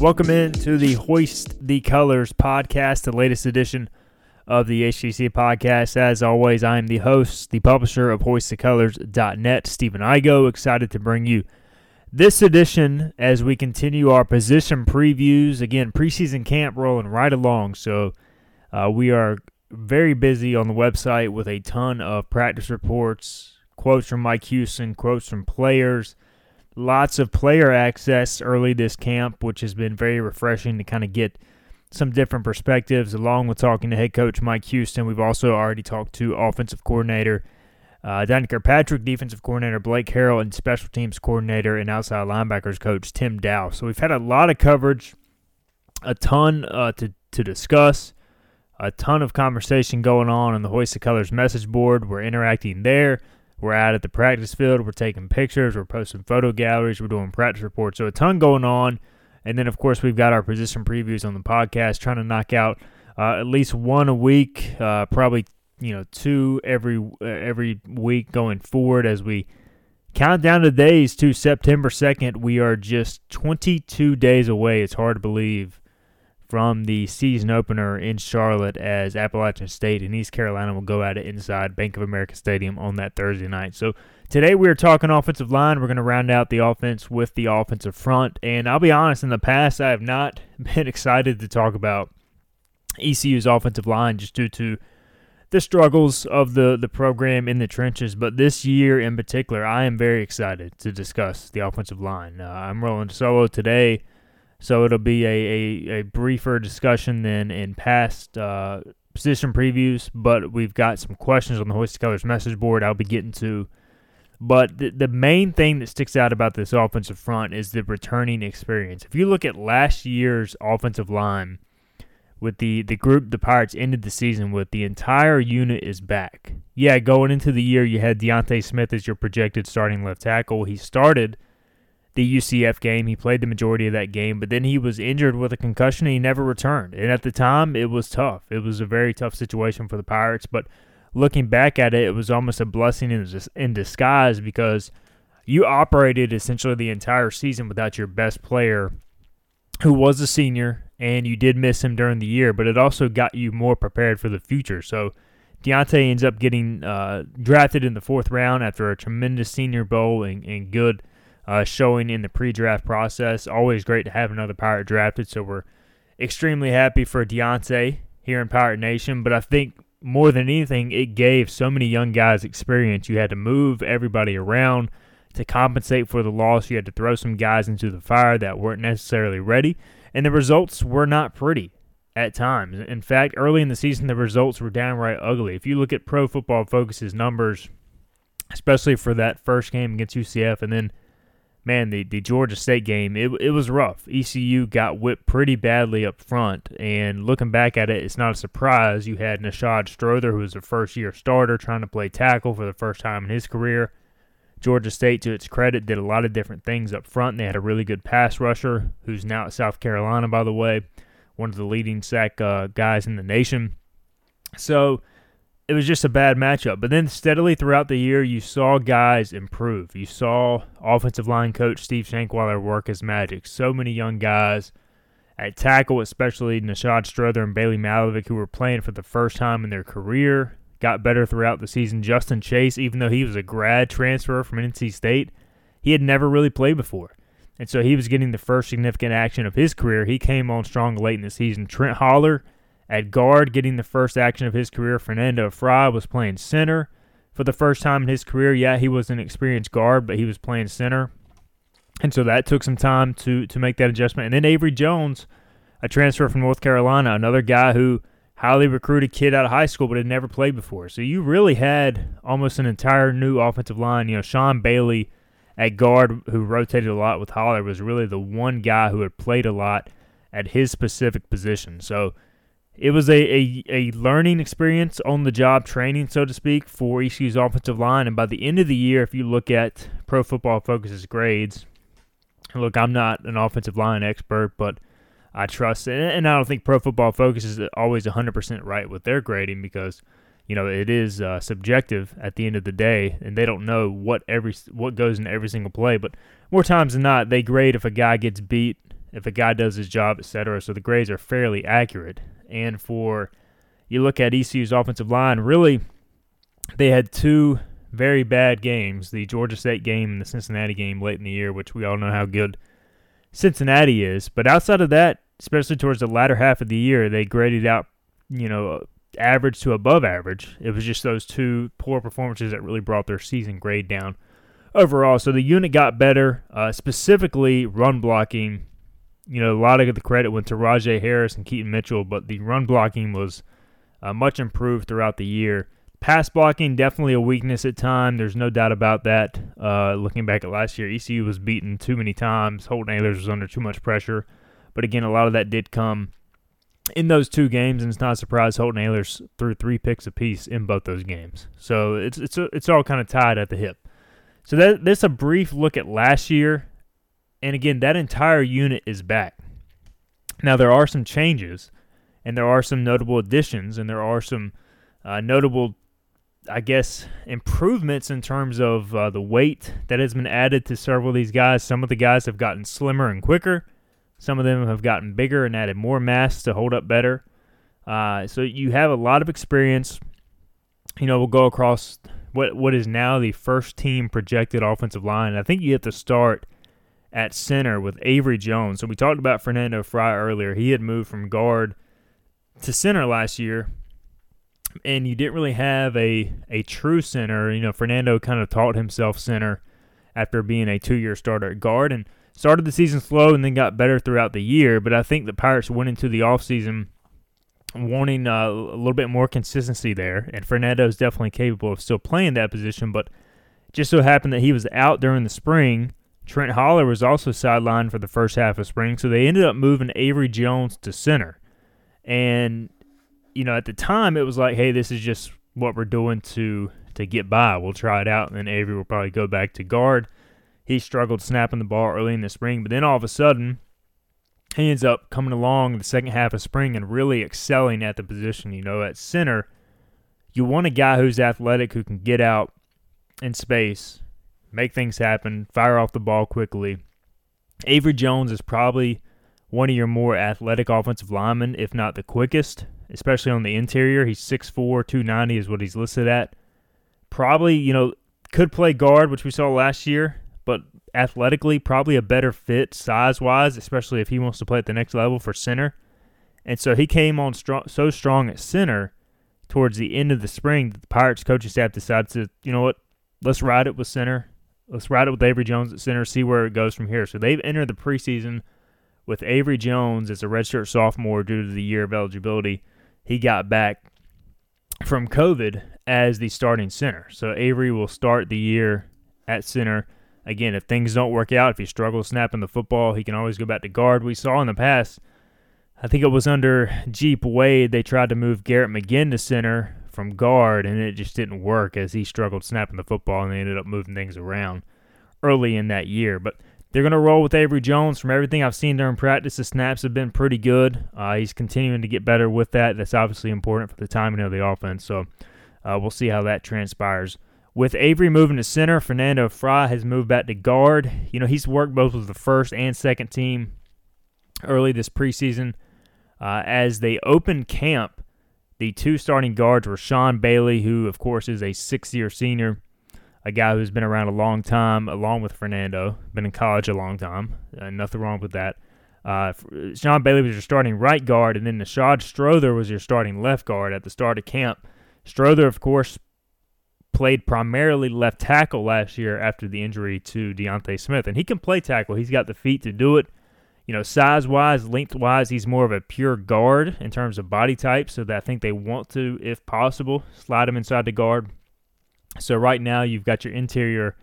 Welcome in to the Hoist the Colors podcast, the latest edition of the HGC podcast. As always, I am the host, the publisher of hoistthecolors.net, Stephen Igo. Excited to bring you this edition as we continue our position previews. Again, preseason camp rolling right along. So uh, we are very busy on the website with a ton of practice reports, quotes from Mike Houston, quotes from players lots of player access early this camp, which has been very refreshing to kind of get some different perspectives, along with talking to head coach Mike Houston. We've also already talked to offensive coordinator uh, Donnie Kirkpatrick, defensive coordinator Blake Harrell, and special teams coordinator and outside linebackers coach Tim Daoust. So we've had a lot of coverage, a ton uh, to, to discuss, a ton of conversation going on on the Hoist the Colors message board. We're interacting there. We're out at the practice field. We're taking pictures. We're posting photo galleries. We're doing practice reports. So a ton going on. And then, of course, we've got our position previews on the podcast, trying to knock out uh, at least one a week, uh, probably you know two every uh, every week going forward as we count down the days to September 2nd. We are just 22 days away. It's hard to believe from the season opener in Charlotte as Appalachian State and East Carolina will go at it inside Bank of America Stadium on that Thursday night. So today we are talking offensive line. We're going to round out the offense with the offensive front. And I'll be honest, in the past, I have not been excited to talk about ECU's offensive line just due to the struggles of the, the program in the trenches. But this year in particular, I am very excited to discuss the offensive line. Uh, I'm rolling solo today so it'll be a, a, a briefer discussion than in past uh, position previews, but we've got some questions on the Hoist Colors message board I'll be getting to. But the, the main thing that sticks out about this offensive front is the returning experience. If you look at last year's offensive line, with the, the group the Pirates ended the season with, the entire unit is back. Yeah, going into the year, you had D'Ante Smith as your projected starting left tackle. He started – the UCF game. He played the majority of that game, but then he was injured with a concussion and he never returned. And at the time, it was tough. It was a very tough situation for the Pirates, but looking back at it, it was almost a blessing in disguise because you operated essentially the entire season without your best player who was a senior and you did miss him during the year, but it also got you more prepared for the future. So D'Ante ends up getting uh, drafted in the fourth round after a tremendous senior bowl and, and good uh, showing in the pre-draft process. Always great to have another Pirate drafted, so we're extremely happy for D'Ante here in Pirate Nation. But I think more than anything, it gave so many young guys experience. You had to move everybody around to compensate for the loss. You had to throw some guys into the fire that weren't necessarily ready, and the results were not pretty at times. In fact, early in the season, the results were downright ugly. If you look at Pro Football Focus's numbers, especially for that first game against UCF, and then man, the, the Georgia State game, it, it was rough. ECU got whipped pretty badly up front, and looking back at it, it's not a surprise. You had Nishad Strother, who was a first year starter, trying to play tackle for the first time in his career. Georgia State, to its credit, did a lot of different things up front. They had a really good pass rusher, who's now at South Carolina, by the way, one of the leading sack uh, guys in the nation. So it was just a bad matchup. But then steadily throughout the year, you saw guys improve. You saw offensive line coach Steve Shankweiler work his magic. So many young guys at tackle, especially Nishad Strother and Bailey Malovic, who were playing for the first time in their career, got better throughout the season. Justin Chase, even though he was a grad transfer from NC State, he had never really played before. And so he was getting the first significant action of his career. He came on strong late in the season. Trent Holler – at guard, getting the first action of his career, Fernando Fry was playing center for the first time in his career. Yeah, he was an experienced guard, but he was playing center. And so that took some time to to make that adjustment. And then Avery Jones, a transfer from North Carolina, another guy who highly recruited kid out of high school but had never played before. So you really had almost an entire new offensive line. You know, Sean Bailey at guard, who rotated a lot with Holler, was really the one guy who had played a lot at his specific position. So it was a, a, a learning experience on the job training, so to speak, for ECU's offensive line. And by the end of the year, if you look at Pro Football Focus's grades, look, I'm not an offensive line expert, but I trust, and I don't think Pro Football Focus is always 100% right with their grading because you know it is uh, subjective at the end of the day, and they don't know what every what goes in every single play. But more times than not, they grade if a guy gets beat, if a guy does his job, etc. So the grades are fairly accurate. And for you look at ECU's offensive line, really, they had two very bad games: the Georgia State game and the Cincinnati game late in the year, which we all know how good Cincinnati is. But outside of that, especially towards the latter half of the year, they graded out, you know, average to above average. It was just those two poor performances that really brought their season grade down overall. So the unit got better, uh, specifically run blocking. You know, a lot of the credit went to Rahjai Harris and Keaton Mitchell, but the run blocking was uh, much improved throughout the year. Pass blocking definitely a weakness at time. There's no doubt about that. Uh, looking back at last year, ECU was beaten too many times. Holton Ahlers was under too much pressure, but again, a lot of that did come in those two games, and it's not a surprise Holton Ahlers threw three picks apiece in both those games. So it's it's it's all kind of tied at the hip. So that that's a brief look at last year, and again, that entire unit is back. Now there are some changes, and there are some notable additions, and there are some uh, notable I guess, improvements in terms of uh, the weight that has been added to several of these guys. Some of the guys have gotten slimmer and quicker. Some of them have gotten bigger and added more mass to hold up better. Uh, so you have a lot of experience. You know, we'll go across what what is now the first team projected offensive line. I think you have to start at center with Avery Jones. So we talked about Fernando Fry earlier. He had moved from guard to center last year and you didn't really have a a true center. You know, Fernando kind of taught himself center after being a two year starter at guard and started the season slow and then got better throughout the year. But I think the Pirates went into the offseason wanting uh, a little bit more consistency there, and Fernando is definitely capable of still playing that position. But just so happened that he was out during the spring. Trent Holler was also sidelined for the first half of spring, so they ended up moving Avery Jones to center. And you know, at the time it was like, hey, this is just what we're doing to to get by. We'll try it out, and then Avery will probably go back to guard. He struggled snapping the ball early in the spring, but then all of a sudden, he ends up coming along the second half of spring and really excelling at the position. You know, at center, you want a guy who's athletic who can get out in space, make things happen, fire off the ball quickly. Avery Jones is probably one of your more athletic offensive linemen, if not the quickest especially on the interior. He's 6'4", 290 is what he's listed at. Probably, you know, could play guard, which we saw last year, but athletically, probably a better fit size wise, especially if he wants to play at the next level for center. And so he came on strong, so strong at center towards the end of the spring that the Pirates coaching staff decided to, you know what, let's ride it with center. Let's ride it with Avery Jones at center, see where it goes from here. So they've entered the preseason with Avery Jones as a redshirt sophomore due to the year of eligibility he got back from COVID as the starting center. So Avery will start the year at center. Again, if things don't work out, if he struggles snapping the football, he can always go back to guard. We saw in the past, I think it was under Jeep Wade, they tried to move Garrett McGinn to center from guard, and it just didn't work as he struggled snapping the football, and they ended up moving things around early in that year. But they're going to roll with Avery Jones. From everything I've seen during practice, the snaps have been pretty good. Uh, he's continuing to get better with that. That's obviously important for the timing of the offense. So uh, we'll see how that transpires. With Avery moving to center, Fernando Fry has moved back to guard. You know, he's worked both with the first and second team early this preseason. Uh, as they opened camp, the two starting guards were Sean Bailey, who, of course, is a six year senior a guy who's been around a long time, along with Fernando, been in college a long time. Uh, nothing wrong with that. Uh, Sean Bailey was your starting right guard, and then Nishad Strother was your starting left guard at the start of camp. Strother, of course, played primarily left tackle last year after the injury to D'Ante Smith, and he can play tackle. He's got the feet to do it. You know, size wise, length wise, he's more of a pure guard in terms of body type. So that I think they want to, if possible, slide him inside the guard. So right now you've got your interior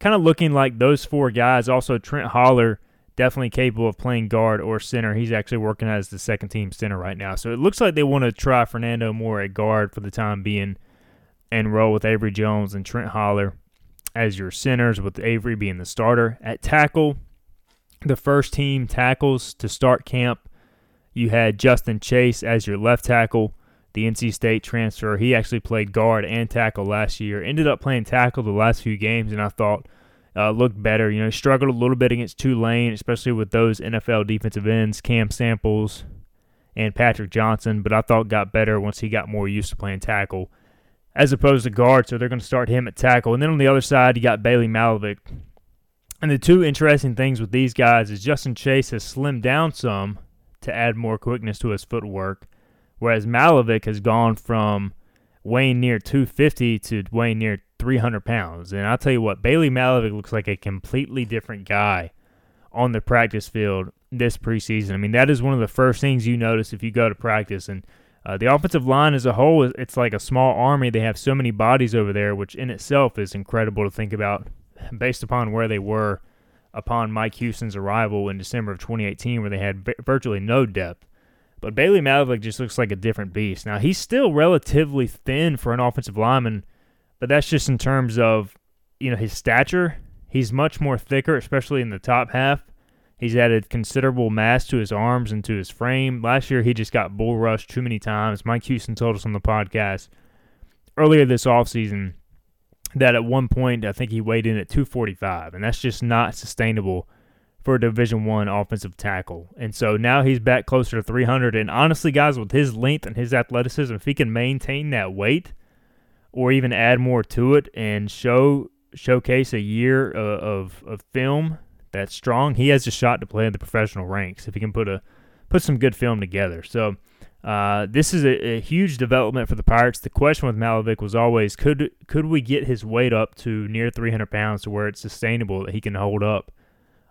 kind of looking like those four guys. Also, Trent Holler definitely capable of playing guard or center. He's actually working as the second team center right now. So it looks like they want to try Fernando Moore at guard for the time being and roll with Avery Jones and Trent Holler as your centers, with Avery being the starter. At tackle, the first team tackles to start camp, you had Justin Chase as your left tackle, the NC State transfer. He actually played guard and tackle last year. Ended up playing tackle the last few games, and I thought uh, looked better. You know, struggled a little bit against Tulane, especially with those NFL defensive ends, Cam Samples and Patrick Johnson, but I thought got better once he got more used to playing tackle as opposed to guard. So they're going to start him at tackle. And then on the other side, you got Bailey Malovic. And the two interesting things with these guys is Justin Chase has slimmed down some to add more quickness to his footwork, whereas Malovic has gone from weighing near 250 to weighing near 300 pounds. And I'll tell you what, Bailey Malovic looks like a completely different guy on the practice field this preseason. I mean, that is one of the first things you notice if you go to practice. And uh, the offensive line as a whole, it's like a small army. They have so many bodies over there, which in itself is incredible to think about based upon where they were upon Mike Houston's arrival in December of 2018, where they had virtually no depth. But Bailey Malovic just looks like a different beast. Now, he's still relatively thin for an offensive lineman but that's just in terms of you know his stature. He's much more thicker, especially in the top half. He's added considerable mass to his arms and to his frame. Last year, he just got bull rushed too many times. Mike Houston told us on the podcast earlier this offseason that at one point I think he weighed in at 245, and that's just not sustainable for a Division One offensive tackle. And so now he's back closer to 300. And honestly, guys, with his length and his athleticism, if he can maintain that weight, or even add more to it and show showcase a year of, of, of film that's strong, he has a shot to play in the professional ranks if he can put a put some good film together. So uh, this is a, a, huge development for the Pirates. The question with Malovic was always could could we get his weight up to near 300 pounds to where it's sustainable that he can hold up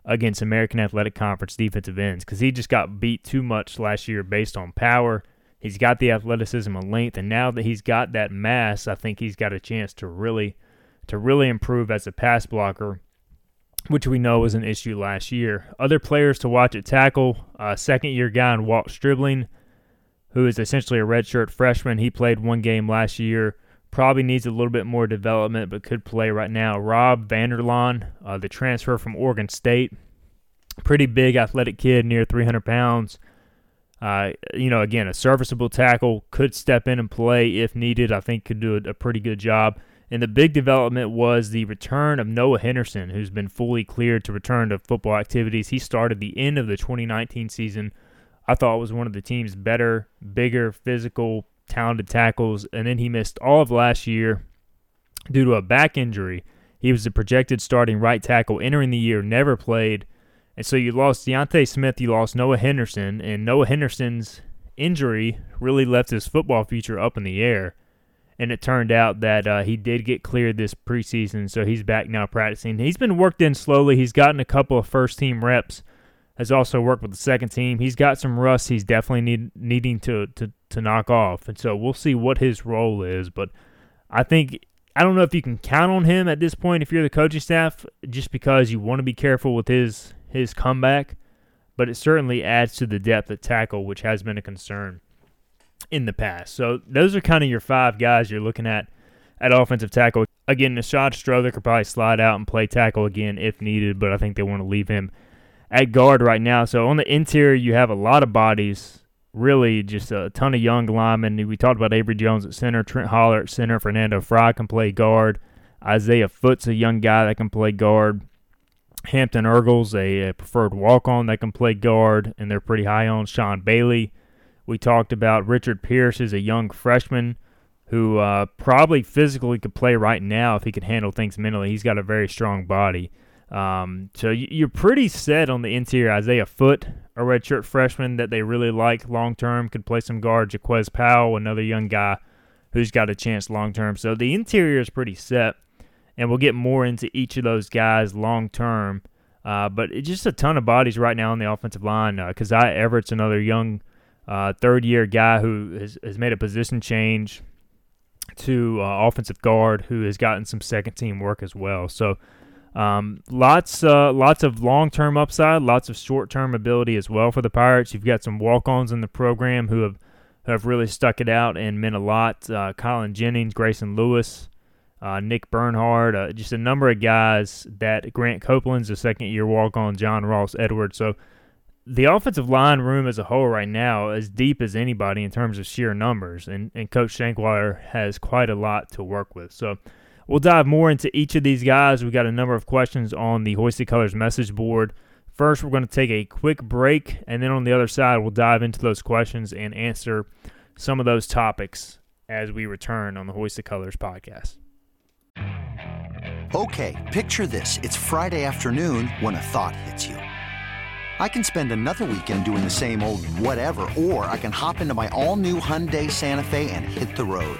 against American Athletic Conference defensive ends because he just got beat too much last year based on power He's got the athleticism and length, and now that he's got that mass, I think he's got a chance to really, to really improve as a pass blocker, which we know was an issue last year. Other players to watch at tackle: uh, second-year guy in Walt Stribling, who is essentially a redshirt freshman. He played one game last year. Probably needs a little bit more development, but could play right now. Rob Vanderlaan, uh, the transfer from Oregon State, pretty big athletic kid, near 300 pounds. Uh, you know, again, a serviceable tackle could step in and play if needed. I think could do a, a, pretty good job. And the big development was the return of Noah Henderson, who's been fully cleared to return to football activities. He started the end of the 2019 season. I thought it was one of the team's better, bigger, physical, talented tackles, and then he missed all of last year due to a back injury. He was the projected starting right tackle entering the year, never played and so you lost D'Ante Smith, you lost Noah Henderson, and Noah Henderson's injury really left his football future up in the air. And it turned out that uh, he did get cleared this preseason, so he's back now practicing. He's been worked in slowly. He's gotten a couple of first team reps. Has also worked with the second team. He's got some rust. He's definitely need, needing to, to to knock off, and so we'll see what his role is. But I think I don't know if you can count on him at this point if you're the coaching staff, just because you want to be careful with his his comeback, but it certainly adds to the depth at tackle, which has been a concern in the past. So those are kind of your five guys you're looking at at offensive tackle. Again, Nishad Strother could probably slide out and play tackle again if needed, but I think they want to leave him at guard right now. So on the interior, you have a lot of bodies. Really, just a ton of young linemen. We talked about Avery Jones at center, Trent Holler at center, Fernando Fry can play guard. Isaiah Foot's a young guy that can play guard. Hampton Ergles, a, a preferred walk on that can play guard, and they're pretty high on. Sean Bailey. We talked about Richard Pierce is a young freshman who uh, probably physically could play right now if he could handle things mentally. He's got a very strong body. Um, so you're pretty set on the interior. Isaiah Foot, a redshirt freshman that they really like long term, could play some guard. Jaquez Powell, another young guy who's got a chance long term. So the interior is pretty set, and we'll get more into each of those guys long term. Uh, but it's just a ton of bodies right now on the offensive line. Uh, Everett's another young uh, third year guy who has, has made a position change to uh, offensive guard who has gotten some second team work as well. So um, lots uh, lots of long term upside, lots of short term ability as well for the Pirates. You've got some walk ons in the program who have who have really stuck it out and meant a lot. Uh, Colin Jennings, Grayson Lewis, uh, Nick Bernhard, uh, just a number of guys that Grant Copeland's a second year walk on, John Ross Edwards. So the offensive line room as a whole right now as deep as anybody in terms of sheer numbers, and, and Coach Shankweiler has quite a lot to work with. So we'll dive more into each of these guys. We've got a number of questions on the Hoist the Colors message board. First, we're going to take a quick break, and then on the other side, we'll dive into those questions and answer some of those topics as we return on the Hoist the Colors podcast. Okay, picture this. It's Friday afternoon when a thought hits you. I can spend another weekend doing the same old whatever, or I can hop into my all new Hyundai Santa Fe and hit the road.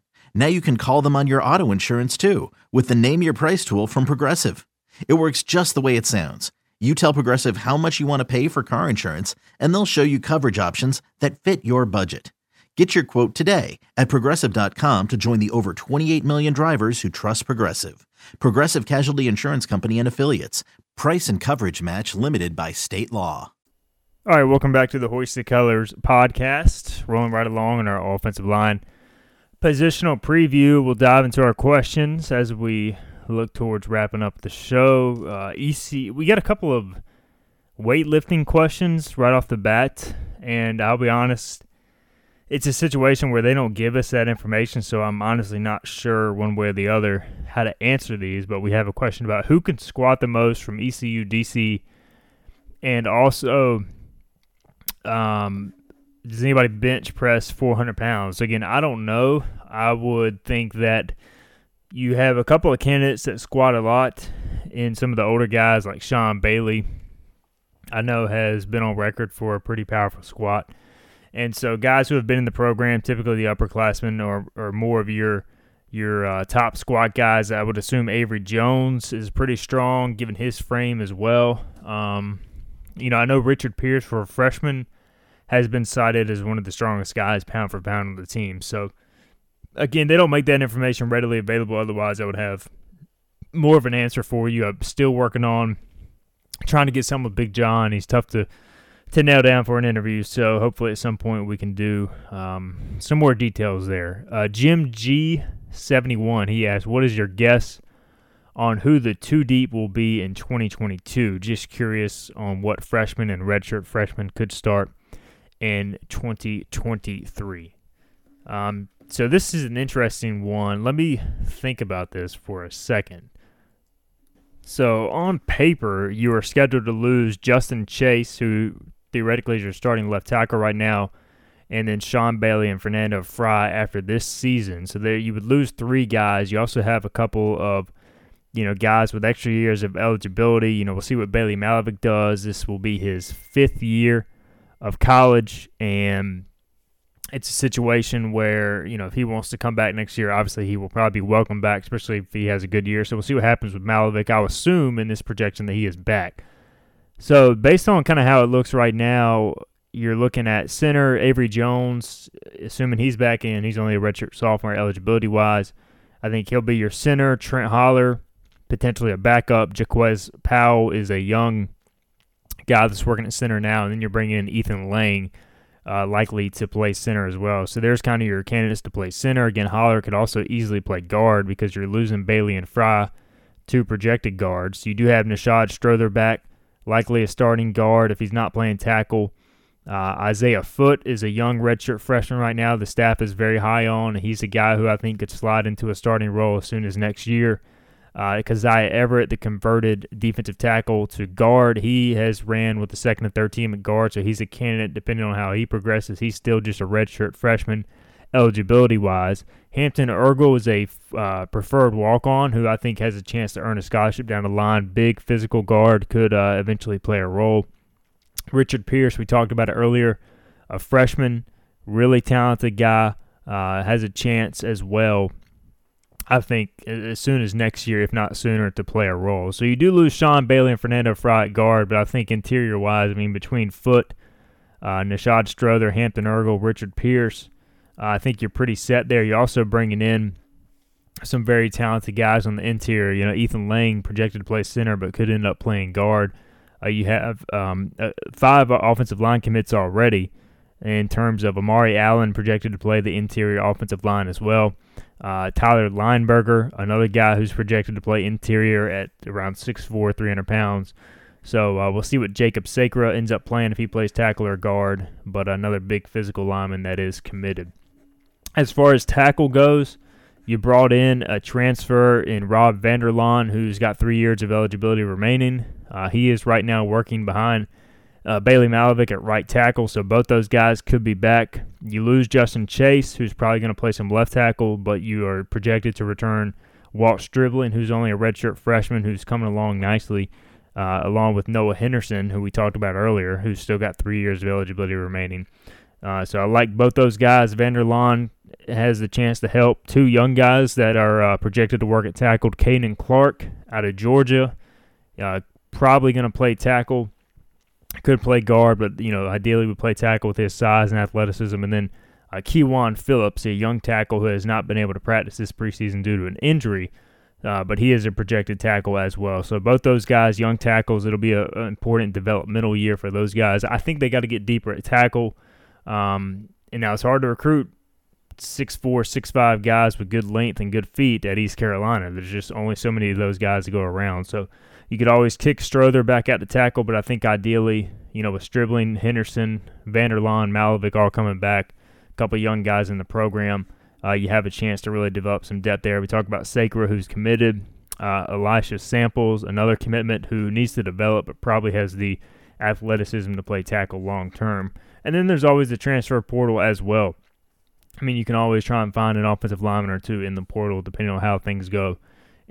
Now you can call them on your auto insurance too with the Name Your Price tool from Progressive. It works just the way it sounds. You tell Progressive how much you want to pay for car insurance, and they'll show you coverage options that fit your budget. Get your quote today at progressive.com to join the over 28 million drivers who trust Progressive. Progressive Casualty Insurance Company and Affiliates. Price and coverage match limited by state law. All right, welcome back to the Hoist the Colors podcast. Rolling right along in our offensive line positional preview. We'll dive into our questions as we look towards wrapping up the show. Uh, EC, we got a couple of weightlifting questions right off the bat, and I'll be honest, it's a situation where they don't give us that information, so I'm honestly not sure one way or the other how to answer these. But we have a question about who can squat the most from ECU, DC, and also um, does anybody bench press 400 pounds? Again, I don't know. I would think that you have a couple of candidates that squat a lot, and some of the older guys like Sean Bailey, I know has been on record for a pretty powerful squat. And so, guys who have been in the program, typically the upperclassmen or, or more of your your uh, top squat guys, I would assume Avery Jones is pretty strong given his frame as well. Um, you know, I know Richard Pierce for a freshman has been cited as one of the strongest guys pound for pound on the team. So again, they don't make that information readily available. Otherwise, I would have more of an answer for you. I'm still working on trying to get some with Big John. He's tough to to nail down for an interview. So hopefully at some point we can do um, some more details there. Uh, Jim G seventy one. He asked, "What is your guess?" On who the two deep will be in 2022. Just curious on what freshmen and redshirt freshmen could start in 2023. Um, so this is an interesting one. Let me think about this for a second. So on paper, you are scheduled to lose Justin Chase, who theoretically is your starting left tackle right now, and then Sean Bailey and Fernando Fry after this season. So there you would lose three guys. You also have a couple of you know guys with extra years of eligibility. You know we'll see what Bailey Malovic does. This will be his fifth year of college and it's a situation where you know if he wants to come back next year, obviously he will probably be welcome back, especially if he has a good year. So we'll see what happens with Malovic. I'll assume in this projection that he is back. So based on kind of how it looks right now, you're looking at center Avery Jones, assuming he's back in. He's only a redshirt sophomore eligibility wise. I think he'll be your center. Trent Holler, potentially a backup. Jaquez Powell is a young guy that's working at center now, and then you're bringing in Ethan Lang, uh, likely to play center as well. So there's kind of your candidates to play center. Again, Holler could also easily play guard because you're losing Bailey and Fry, two projected guards. You do have Nishad Strother back, likely a starting guard if he's not playing tackle. Uh, Isaiah Foot is a young redshirt freshman right now. The staff is very high on. He's a guy who I think could slide into a starting role as soon as next year. Uh, Keziah Everett, the converted defensive tackle to guard, he has ran with the second and third team at guard, so he's a candidate depending on how he progresses. He's still just a redshirt freshman eligibility wise. Hampton Ergle is a uh, preferred walk on who I think has a chance to earn a scholarship down the line. Big physical guard could uh, eventually play a role. Richard Pierce, we talked about it earlier, a freshman, really talented guy, uh, has a chance as well I think as soon as next year, if not sooner, to play a role. So you do lose Sean Bailey and Fernando Fry at guard, but I think interior wise, I mean, between Foot, uh, Strother, Hampton Ergle, Richard Pierce, uh, I think you're pretty set there. You're also bringing in some very talented guys on the interior. You know, Ethan Lang projected to play center, but could end up playing guard. Uh, you have um, uh, five offensive line commits already in terms of Amari Allen projected to play the interior offensive line as well. Uh, Tyler Lineberger, another guy who's projected to play interior at around 6'4", 300 pounds. So uh, we'll see what Jacob Sacra ends up playing if he plays tackle or guard, but another big physical lineman that is committed. As far as tackle goes, you brought in a transfer in Rob Vanderlaan, who's got three years of eligibility remaining. Uh, he is right now working behind – uh, Bailey Malovic at right tackle, so both those guys could be back. You lose Justin Chase, who's probably going to play some left tackle, but you are projected to return Walt Stribling, who's only a redshirt freshman who's coming along nicely, uh, along with Noah Henderson, who we talked about earlier, who's still got three years of eligibility remaining. Uh, so I like both those guys. Vanderlaan has the chance to help two young guys that are uh, projected to work at tackle. Caden Clark out of Georgia, uh, probably going to play tackle could play guard, but you know ideally would play tackle with his size and athleticism. And then uh, Phillips, a young tackle who has not been able to practice this preseason due to an injury, uh, but he is a projected tackle as well. So both those guys, young tackles, it'll be an important developmental year for those guys. I think they got to get deeper at tackle. Um, and now it's hard to recruit six four, six five guys with good length and good feet at East Carolina. There's just only so many of those guys to go around. So you could always kick Strother back out to tackle, but I think ideally, you know, with Stribling, Henderson, Vanderlaan, Malovic all coming back, a couple young guys in the program, uh, you have a chance to really develop some depth there. We talk about Sacra, who's committed. Uh, Elisha Samples, another commitment who needs to develop, but probably has the athleticism to play tackle long term. And then there's always the transfer portal as well. I mean, you can always try and find an offensive lineman or two in the portal, depending on how things go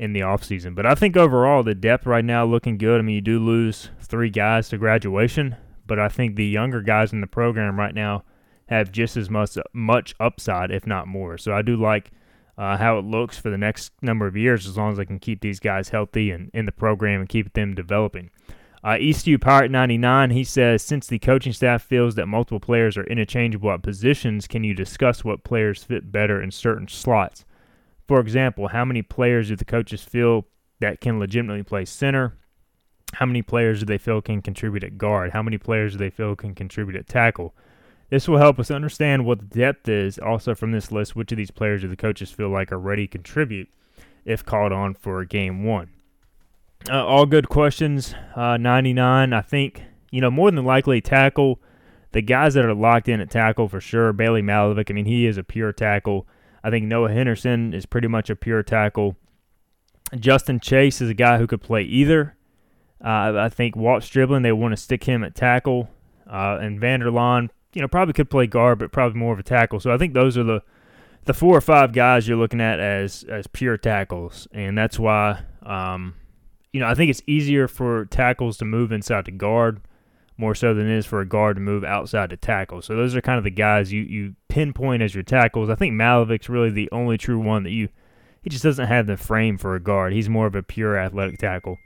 in the offseason. But I think overall the depth right now looking good. I mean, you do lose three guys to graduation, but I think the younger guys in the program right now have just as much much upside, if not more. So I do like uh, how it looks for the next number of years, as long as I can keep these guys healthy and in the program and keep them developing. Uh, Eastview Pirate 99, he says, since the coaching staff feels that multiple players are interchangeable at positions, can you discuss what players fit better in certain slots? For example, how many players do the coaches feel that can legitimately play center? How many players do they feel can contribute at guard? How many players do they feel can contribute at tackle? This will help us understand what the depth is. Also, from this list, which of these players do the coaches feel like are ready to contribute if called on for game one? Uh, all good questions. Uh, 99. I think, you know, more than likely tackle. The guys that are locked in at tackle for sure. Bailey Malovic, I mean, he is a pure tackle. I think Noah Henderson is pretty much a pure tackle. Justin Chase is a guy who could play either. Uh, I think Walt Stribling, they want to stick him at tackle. Uh, and Vanderlaan, you know, probably could play guard, but probably more of a tackle. So I think those are the the four or five guys you're looking at as as pure tackles, and that's why, um, you know, I think it's easier for tackles to move inside to guard more so than it is for a guard to move outside to tackle. So those are kind of the guys you, you pinpoint as your tackles. I think Malovic's really the only true one that you he just doesn't have the frame for a guard. He's more of a pure athletic tackle.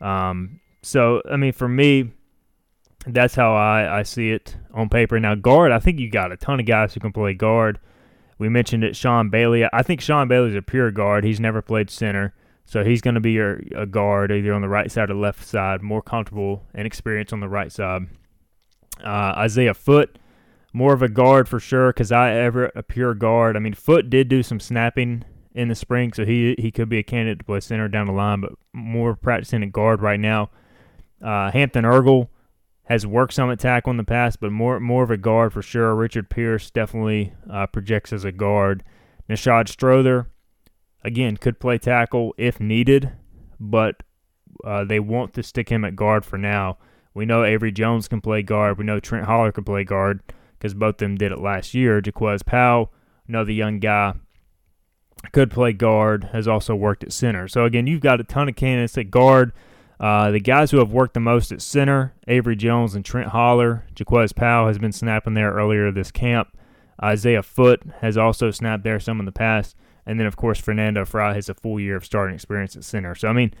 Um, so I mean, for me, that's how I, I see it on paper. Now guard, I think you got a ton of guys who can play guard. We mentioned it, Sean Bailey. I think Sean Bailey's a pure guard. He's never played center. So he's going to be your, a guard either on the right side or left side, more comfortable and experienced on the right side. Uh, Isaiah Foot, more of a guard for sure, because I ever a pure guard. I mean, Foot did do some snapping in the spring, so he he could be a candidate to play center down the line, but more practicing at guard right now. Uh, Hampton Ergle has worked some at tackle in the past, but more more of a guard for sure. Richard Pierce definitely uh, projects as a guard. Nishad Strother, again, could play tackle if needed, but uh, they want to stick him at guard for now. We know Avery Jones can play guard. We know Trent Holler can play guard because both of them did it last year. Jaquez Powell, another young guy, could play guard, has also worked at center. So, again, you've got a ton of candidates at guard. Uh, the guys who have worked the most at center, Avery Jones and Trent Holler. Jaquez Powell has been snapping there earlier this camp. Isaiah Foot has also snapped there some in the past. And then, of course, Fernando Fry has a full year of starting experience at center. So, I mean,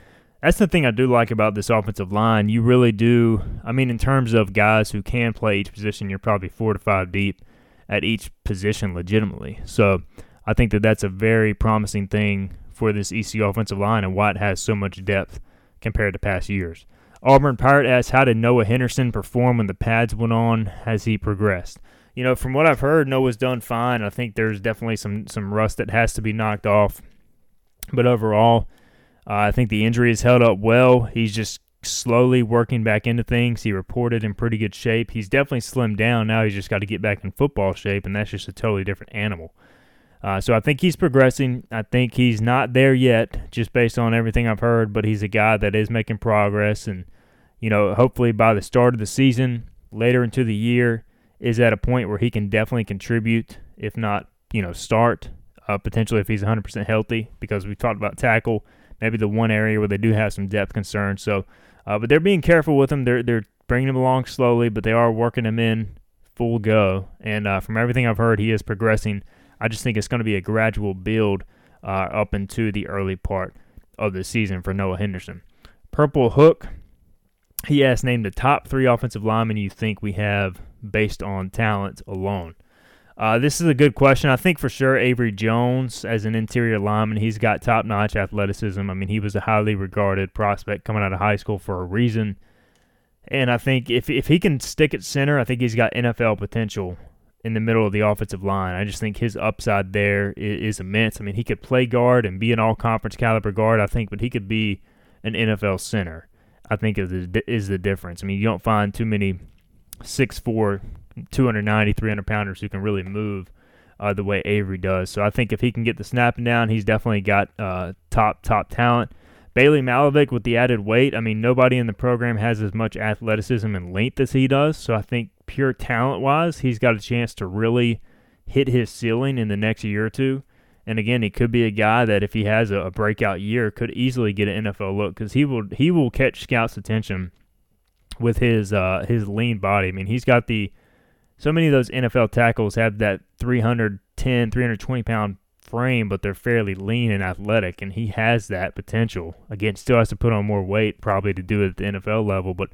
that's the thing I do like about this offensive line. You really do. I mean, in terms of guys who can play each position, you're probably four to five deep at each position legitimately. So I think that that's a very promising thing for this ECU offensive line and why it has so much depth compared to past years. Auburn Pirate asks, How did Noah Henderson perform when the pads went on? Has he progressed? You know, from what I've heard, Noah's done fine. I think there's definitely some, some rust that has to be knocked off. But overall, uh, I think the injury has held up well. He's just slowly working back into things. He reported in pretty good shape. He's definitely slimmed down. Now he's just got to get back in football shape, and that's just a totally different animal. Uh, so I think he's progressing. I think he's not there yet, just based on everything I've heard, but he's a guy that is making progress. And, you know, hopefully by the start of the season, later into the year, is at a point where he can definitely contribute, if not, you know, start, uh, potentially if he's 100% healthy, because we talked about tackle maybe the one area where they do have some depth concerns. So, uh, but they're being careful with him. They're they're bringing him along slowly, but they are working him in full go. And uh, from everything I've heard, he is progressing. I just think it's going to be a gradual build uh, up into the early part of the season for Noah Henderson. Purple Hook, he asked, name the top three offensive linemen you think we have based on talent alone. Uh, this is a good question. I think for sure Avery Jones as an interior lineman, he's got top notch athleticism. I mean, he was a highly regarded prospect coming out of high school for a reason. And I think if if he can stick at center, I think he's got NFL potential in the middle of the offensive line. I just think his upside there is, is immense. I mean, he could play guard and be an all conference caliber guard, I think, but he could be an NFL center. I think is is the difference. I mean, you don't find too many six four 290, 300 pounders who can really move uh, the way Avery does. So I think if he can get the snapping down, he's definitely got uh, top top talent. Bailey Malovic with the added weight, I mean, nobody in the program has as much athleticism and length as he does. So I think pure talent wise, he's got a chance to really hit his ceiling in the next year or two. And again, he could be a guy that if he has a, a breakout year, could easily get an NFL look because he will he will catch scouts' attention with his uh, his lean body. I mean, he's got the so many of those NFL tackles have that 310, 320 pound frame, but they're fairly lean and athletic, and he has that potential. Again, still has to put on more weight probably to do it at the NFL level, but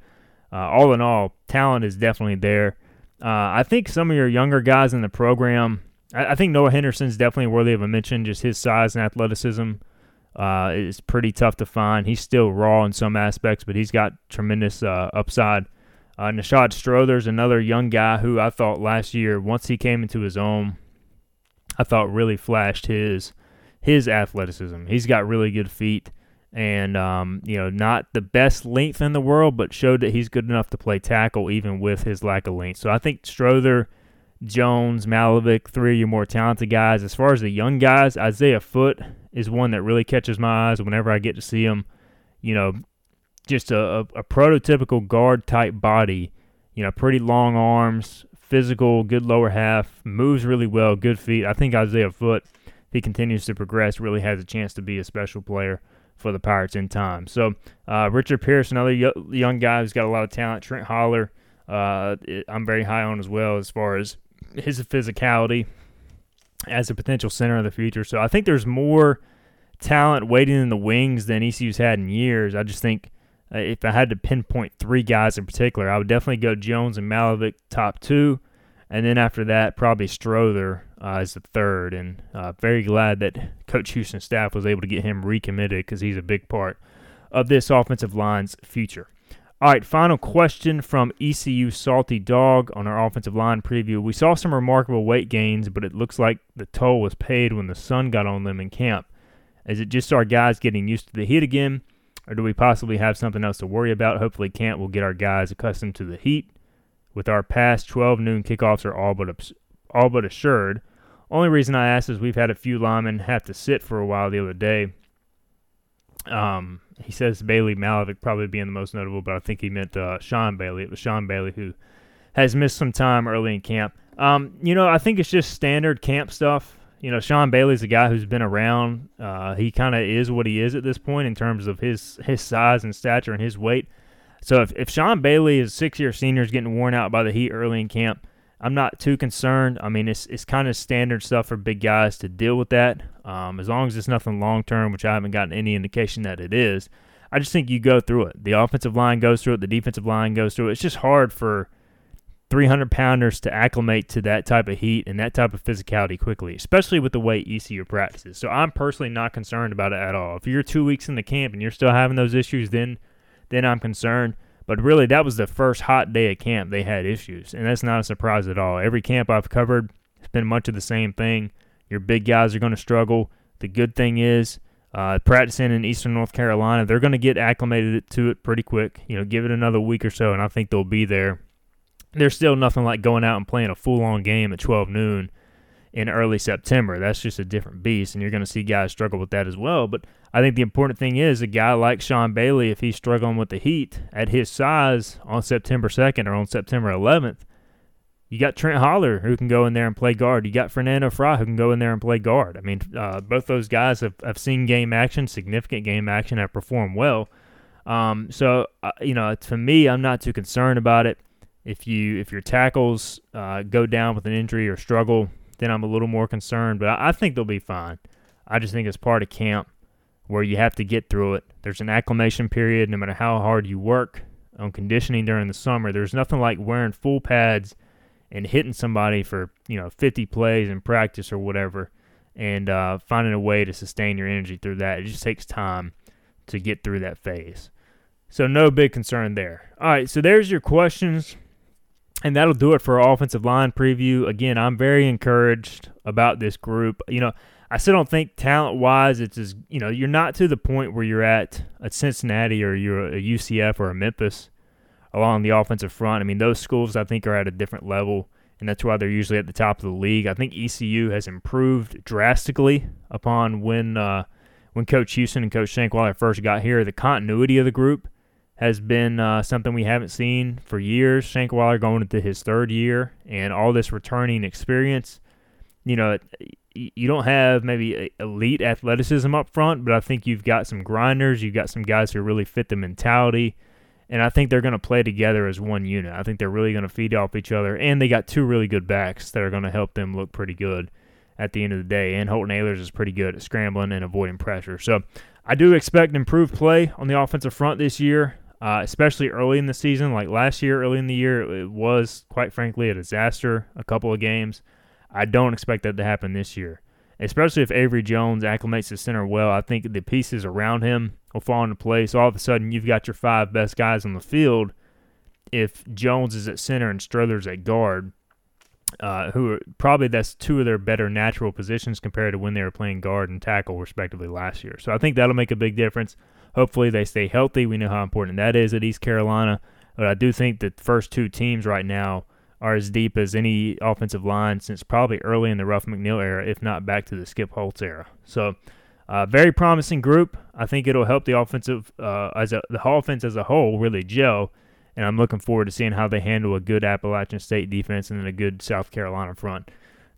uh, all in all, talent is definitely there. Uh, I think some of your younger guys in the program, I, I, think Noah Henderson's definitely worthy of a mention. Just his size and athleticism uh, is pretty tough to find. He's still raw in some aspects, but he's got tremendous uh, upside. Uh, Nishad Strother's another young guy who I thought last year, once he came into his own, I thought really flashed his his athleticism. He's got really good feet, and um, you know, not the best length in the world, but showed that he's good enough to play tackle even with his lack of length. So I think Strother, Jones, Malovic, three of your more talented guys. As far as the young guys, Isaiah Foot is one that really catches my eyes whenever I get to see him. You know, just a, a, prototypical guard type body. You know, pretty long arms, physical, good lower half, moves really well, good feet. I think Isaiah Foot, if he continues to progress, really has a chance to be a special player for the Pirates in time. So uh, Richard Pierce, another young guy who's got a lot of talent. Trent Holler, uh, I'm very high on as well as far as his physicality as a potential center of the future. So I think there's more talent waiting in the wings than ECU's had in years. I just think uh, if I had to pinpoint three guys in particular, I would definitely go Jones and Malovic top two, and then after that, probably Strother uh, as the third. And uh, very glad that Coach Houston's staff was able to get him recommitted because he's a big part of this offensive line's future. All right, final question from ECU Salty Dog on our offensive line preview. We saw some remarkable weight gains, but it looks like the toll was paid when the sun got on them in camp. Is it just our guys getting used to the heat again? Or do we possibly have something else to worry about? Hopefully, camp will get our guys accustomed to the heat. With our past 12 noon kickoffs are all but all but assured. Only reason I ask is we've had a few linemen have to sit for a while the other day. Um, he says Bailey Malovic probably being the most notable, but I think he meant uh, Sean Bailey. It was Sean Bailey who has missed some time early in camp. Um, you know, I think it's just standard camp stuff. You know, Sean Bailey's a guy who's been around. Uh, he kind of is what he is at this point in terms of his his size and stature and his weight. So if, if Sean Bailey is six year senior is getting worn out by the heat early in camp, I'm not too concerned. I mean, it's it's kind of standard stuff for big guys to deal with that. Um, as long as it's nothing long term, which I haven't gotten any indication that it is. I just think you go through it. The offensive line goes through it. The defensive line goes through it. It's just hard for 300 pounders to acclimate to that type of heat and that type of physicality quickly, especially with the way ECU practices. So I'm personally not concerned about it at all. If you're two weeks in the camp and you're still having those issues, then then I'm concerned. But really, that was the first hot day of camp they had issues, and that's not a surprise at all. Every camp I've covered has been much of the same thing. Your big guys are going to struggle. The good thing is, uh, practicing in Eastern North Carolina, they're going to get acclimated to it pretty quick. You know, give it another week or so, and I think they'll be there. There's still nothing like going out and playing a full-on game at 12 noon in early September. That's just a different beast, and you're going to see guys struggle with that as well. But I think the important thing is a guy like Sean Bailey, if he's struggling with the heat at his size on September 2nd or on September 11th, you got Trent Holler who can go in there and play guard. You got Fernando Fry who can go in there and play guard. I mean, uh, both those guys have, have seen game action, significant game action, have performed well. Um, so, uh, you know, to me, I'm not too concerned about it. If you if your tackles uh, go down with an injury or struggle, then I'm a little more concerned. But I, think they'll be fine. I just think it's part of camp where you have to get through it. There's an acclimation period no matter how hard you work on conditioning during the summer. There's nothing like wearing full pads and hitting somebody for, you know, 50 plays in practice or whatever and uh, finding a way to sustain your energy through that. It just takes time to get through that phase. So no big concern there. All right, so there's your questions. And that'll do it for our offensive line preview. Again, I'm very encouraged about this group. You know, I still don't think talent wise it's as you know you're not to the point where you're at a Cincinnati or you're a UCF or a Memphis along the offensive front. I mean those schools I think are at a different level, and that's why they're usually at the top of the league. I think ECU has improved drastically upon when uh, when Coach Houston and Coach Shankweiler first got here. The continuity of the group has been uh, something we haven't seen for years. Shankweiler going into his third year, and all this returning experience. You know, you don't have maybe elite athleticism up front, but I think you've got some grinders. You've got some guys who really fit the mentality, and I think they're going to play together as one unit. I think they're really going to feed off each other, and they got two really good backs that are going to help them look pretty good at the end of the day. And Holton Ahlers is pretty good at scrambling and avoiding pressure. So I do expect improved play on the offensive front this year. Uh, especially early in the season, like last year, early in the year, it was quite frankly a disaster. A couple of games, I don't expect that to happen this year, especially if Avery Jones acclimates to center well. I think the pieces around him will fall into place. All of a sudden, you've got your five best guys on the field. If Jones is at center and Strothers at guard, uh, who are, probably that's two of their better natural positions compared to when they were playing guard and tackle respectively last year. So I think that'll make a big difference. Hopefully they stay healthy. We know how important that is at East Carolina, but I do think the first two teams right now are as deep as any offensive line since probably early in the Ruff McNeill era, if not back to the Skip Holtz era. So, uh, very promising group. I think it'll help the offensive uh, as a, the offense as a whole really gel, and I'm looking forward to seeing how they handle a good Appalachian State defense and then a good South Carolina front.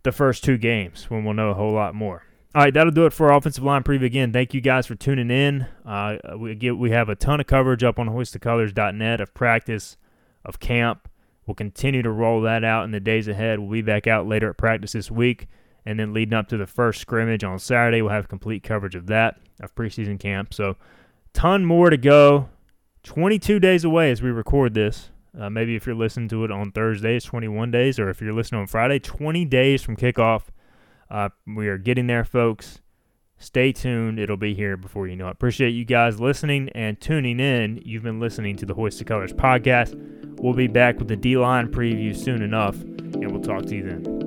The first two games when we'll know a whole lot more. All right, that'll do it for our offensive line preview. Again, thank you guys for tuning in. Uh, we get we have a ton of coverage up on hoistthecolors.net of practice, of camp We'll continue to roll that out in the days ahead. We'll be back out later at practice this week. And then leading up to the first scrimmage on Saturday, we'll have complete coverage of that, of preseason camp. So, ton more to go. 22 days away as we record this. Uh, maybe if you're listening to it on Thursday, it's 21 days, or if you're listening on Friday, 20 days from kickoff. Uh, we are getting there, folks. Stay tuned. It'll be here before you know it. Appreciate you guys listening and tuning in. You've been listening to the Hoist the Colors podcast. We'll be back with the D line preview soon enough, and we'll talk to you then.